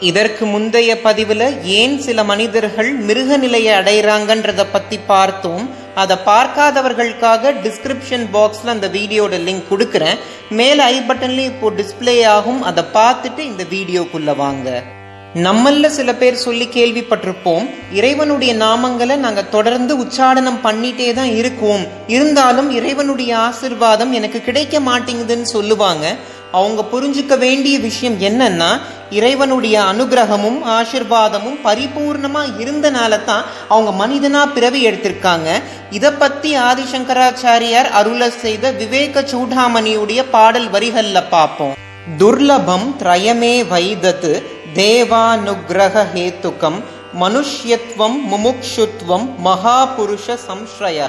இதற்கு முந்தைய பதிவுல ஏன் சில மனிதர்கள் மிருக நிலையை அடைறாங்கன்றத பத்தி பார்த்தோம். அதை பார்க்காதவர்களுக்காக டிஸ்கிரிப்ஷன் பாக்ஸ்ல அந்த வீடியோட லிங்க் கொடுக்குறேன். மேல ஐ பட்டன்லயும் இப்போ டிஸ்பிளே ஆகும். அதை பார்த்துட்டு இந்த வீடியோக்குள்ள வாங்க. நம்மள சில பேர் சொல்லி கேள்விப்பட்டிருப்போம். இறைவனுடைய நாமங்களை நாங்க தொடர்ந்து உச்சாடனம் பண்ணிட்டே தான் இருக்கோம். இருந்தாலும் இறைவனுடைய ஆசிர்வாதம் எனக்கு கிடைக்க மாட்டேங்குதுன்னு சொல்லுவாங்க. அவங்க புரிஞ்சுக்க வேண்டிய விஷயம் என்னன்னா இறைவனுடைய அனுகிரகமும் ஆசிர்வாதமும் பரிபூர்ணமா இருந்தனால தான் அவங்க மனிதனா பிறவி எடுத்திருக்காங்க. இத பத்தி ஆதிசங்கராச்சாரியார் அருள செய்த விவேக சூடாமணியுடைய பாடல் வரிகள்ல பார்ப்போம். துர்லபம் திரயமே வைதத்து தேவானுகிரக ஹேத்துக்கம் மனுஷ்யத்வம் முமுக்ஷுத்வம் மகாபுருஷ சம்ஸ்ரய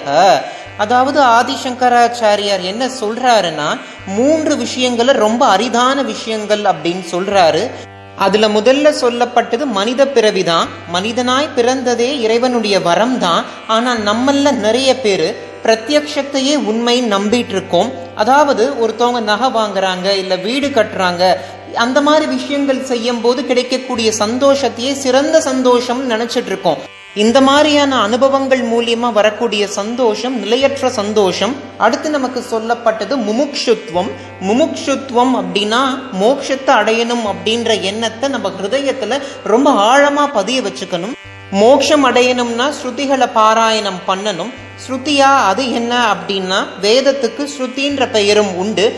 அதாவது ஆதிசங்கராச்சாரியார் என்ன சொல்றாருன்னா மூன்று விஷயங்களை ரொம்ப அரிதான விஷயங்கள் அப்படின்னு சொல்றாரு. அதுல முதல்ல சொல்லப்பட்டது மனித பிறவிதான் மனிதனாய் பிறந்ததே இறைவனுடைய வரம் தான். ஆனா நம்மள நிறைய பேரு பிரத்யக்ஷத்தையே உண்மை நம்பிட்டு இருக்கோம். அதாவது ஒருத்தவங்க நகை வாங்குறாங்க இல்ல வீடு கட்டுறாங்க அந்த மாதிரி விஷயங்கள் செய்யும் போது கிடைக்கக்கூடிய சந்தோஷத்தையே சிறந்த சந்தோஷம் நினைச்சிட்டு இருக்கோம் இந்த மாதிரியான அனுபவங்கள் மூலியமா வரக்கூடிய சந்தோஷம் நிலையற்ற சந்தோஷம். அடுத்து நமக்கு சொல்லப்பட்டது முமுக்ஷுத்வம். முமுக்ஷுத்வம் அப்படின்னா மோட்சத்தை அடையணும் அப்படின்ற எண்ணத்தை நம்ம ஹிருதயத்துல ரொம்ப ஆழமா பதிய வச்சுக்கணும். மோட்சம் அடையணும்னா ஸ்ருதிகளை பாராயணம் பண்ணணும். ஸ்ருதியா அது என்ன அப்படின்னா வேதத்துக்கு ஸ்ருதின்ற பெயரும் உண்டு.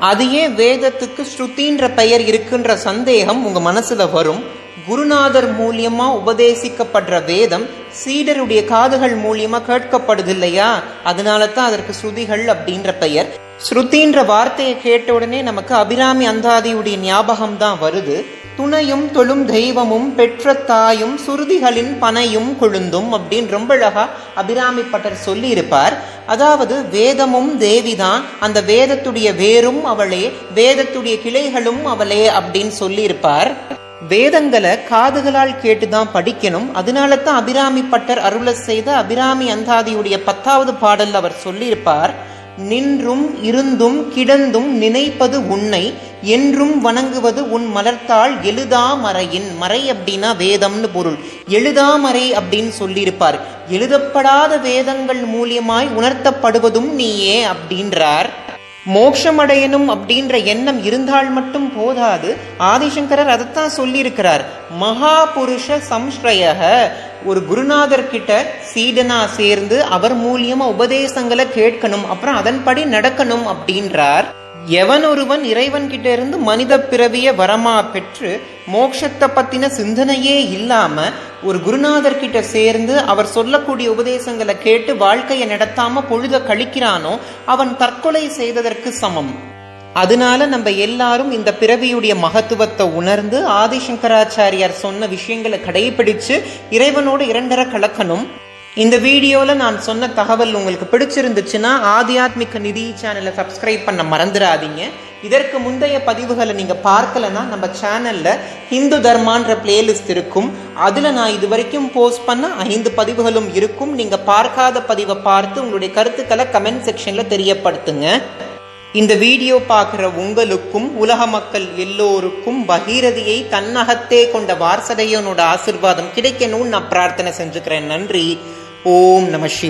அது ஏன் வேதத்துக்கு ஸ்ருதின்ற பெயர் இருக்குன்ற சந்தேகம் உங்க மனசுல வரும். குருநாதர் மூலியமா உபதேசிக்கப்படுற வேதம் சீடருடைய காதுகள் மூலியமா கேட்கப்படுது இல்லையா அதனால தான் அதற்கு ஸ்ருதிகள் அப்படின்ற பெயர். ஸ்ருதின்ற வார்த்தையை கேட்ட உடனே நமக்கு அபிராமி அந்தாதியுடைய ஞாபகம் தான் வருது. துணையும் தொழும் தெய்வமும் பெற்ற தாயும் சுருதிகளின் பனையும் கொழுந்தும் அப்படின்னு ரொம்ப அழகா அபிராமிப்பட்டர் சொல்லியிருப்பார். அதாவது வேதமும் தேவிதான் அந்த வேதத்துடைய வேரும் அவளே வேதத்துடைய கிளைகளும் அவளே அப்படின்னு சொல்லி இருப்பார் வேதங்களை காதுகளால் கேட்டுதான் படிக்கணும். அதனால தான் அபிராமி பட்டர் அருள செய்த அபிராமி அந்தாதியுடைய பத்தாவது பாடல் அவர் சொல்லியிருப்பார். நின்றும் இருந்தும் கிடந்தும் நினைப்பது உன்னை என்றும் வணங்குவது உன் மலர்த்தாள் எழுதாமறையின் மறை அப்படின்னா வேதம்னு பொருள். எழுதாமறை அப்படின்னு சொல்லியிருப்பார். எழுதப்படாத வேதங்கள் மூலியமாய் உணர்த்தப்படுவதும் நீயே அப்படின்றார். மோட்சமடையணும் அப்படின்ற எண்ணம் இருந்தால் மட்டும் போதாது. ஆதிசங்கரர் அதைத்தான் சொல்லியிருக்கிறார். மகா புருஷ ஒரு குருநாதர் கிட்ட சீடனா சேர்ந்து அவர் மூலியமா உபதேசங்களை கேட்கணும் அப்புறம் அதன்படி நடக்கணும் அப்படின்றார். எவன் ஒருவன் இறைவன் கிட்ட இருந்து மனித பிறவிய வரமா பெற்று மோட்சத்தை பத்தின சிந்தனையே இல்லாம ஒரு குருநாதர் கிட்ட சேர்ந்து அவர் சொல்லக்கூடிய உபதேசங்களை கேட்டு வாழ்க்கையை நடத்தாம பொழுத கழிக்கிறானோ அவன் தற்கொலை செய்ததற்கு சமம். அதனால நம்ம எல்லாரும் இந்த பிறவியுடைய மகத்துவத்தை உணர்ந்து ஆதிசங்கராச்சாரியார் சொன்ன விஷயங்களை கடைபிடிச்சு இறைவனோடு இரண்டர கலக்கணும். இந்த வீடியோவில் நான் சொன்ன தகவல் உங்களுக்கு பிடிச்சிருந்துச்சுன்னா ஆத்தியாத்மிக நிதி சேனலை சப்ஸ்கிரைப் பண்ண மறந்துடாதீங்க. இதற்கு முந்தைய பதிவுகளை நீங்கள் பார்க்கலன்னா நம்ம சேனலில் ஹிந்து தர்மான்ற பிளேலிஸ்ட் இருக்கும். அதில் நான் இது வரைக்கும் போஸ்ட் பண்ண ஐந்து பதிவுகளும் இருக்கும். நீங்கள் பார்க்காத பதிவை பார்த்து உங்களுடைய கருத்துக்களை கமெண்ட் செக்ஷனில் தெரியப்படுத்துங்க. இந்த வீடியோ பார்க்குற உங்களுக்கும் உலக மக்கள் எல்லோருக்கும் பகீரதியை தன்னகத்தே கொண்ட வாரசதையனோட ஆசிர்வாதம் கிடைக்கணும்னு நான் பிரார்த்தனை செஞ்சுக்கிறேன். நன்றி. ஓம் நம சிவாய்.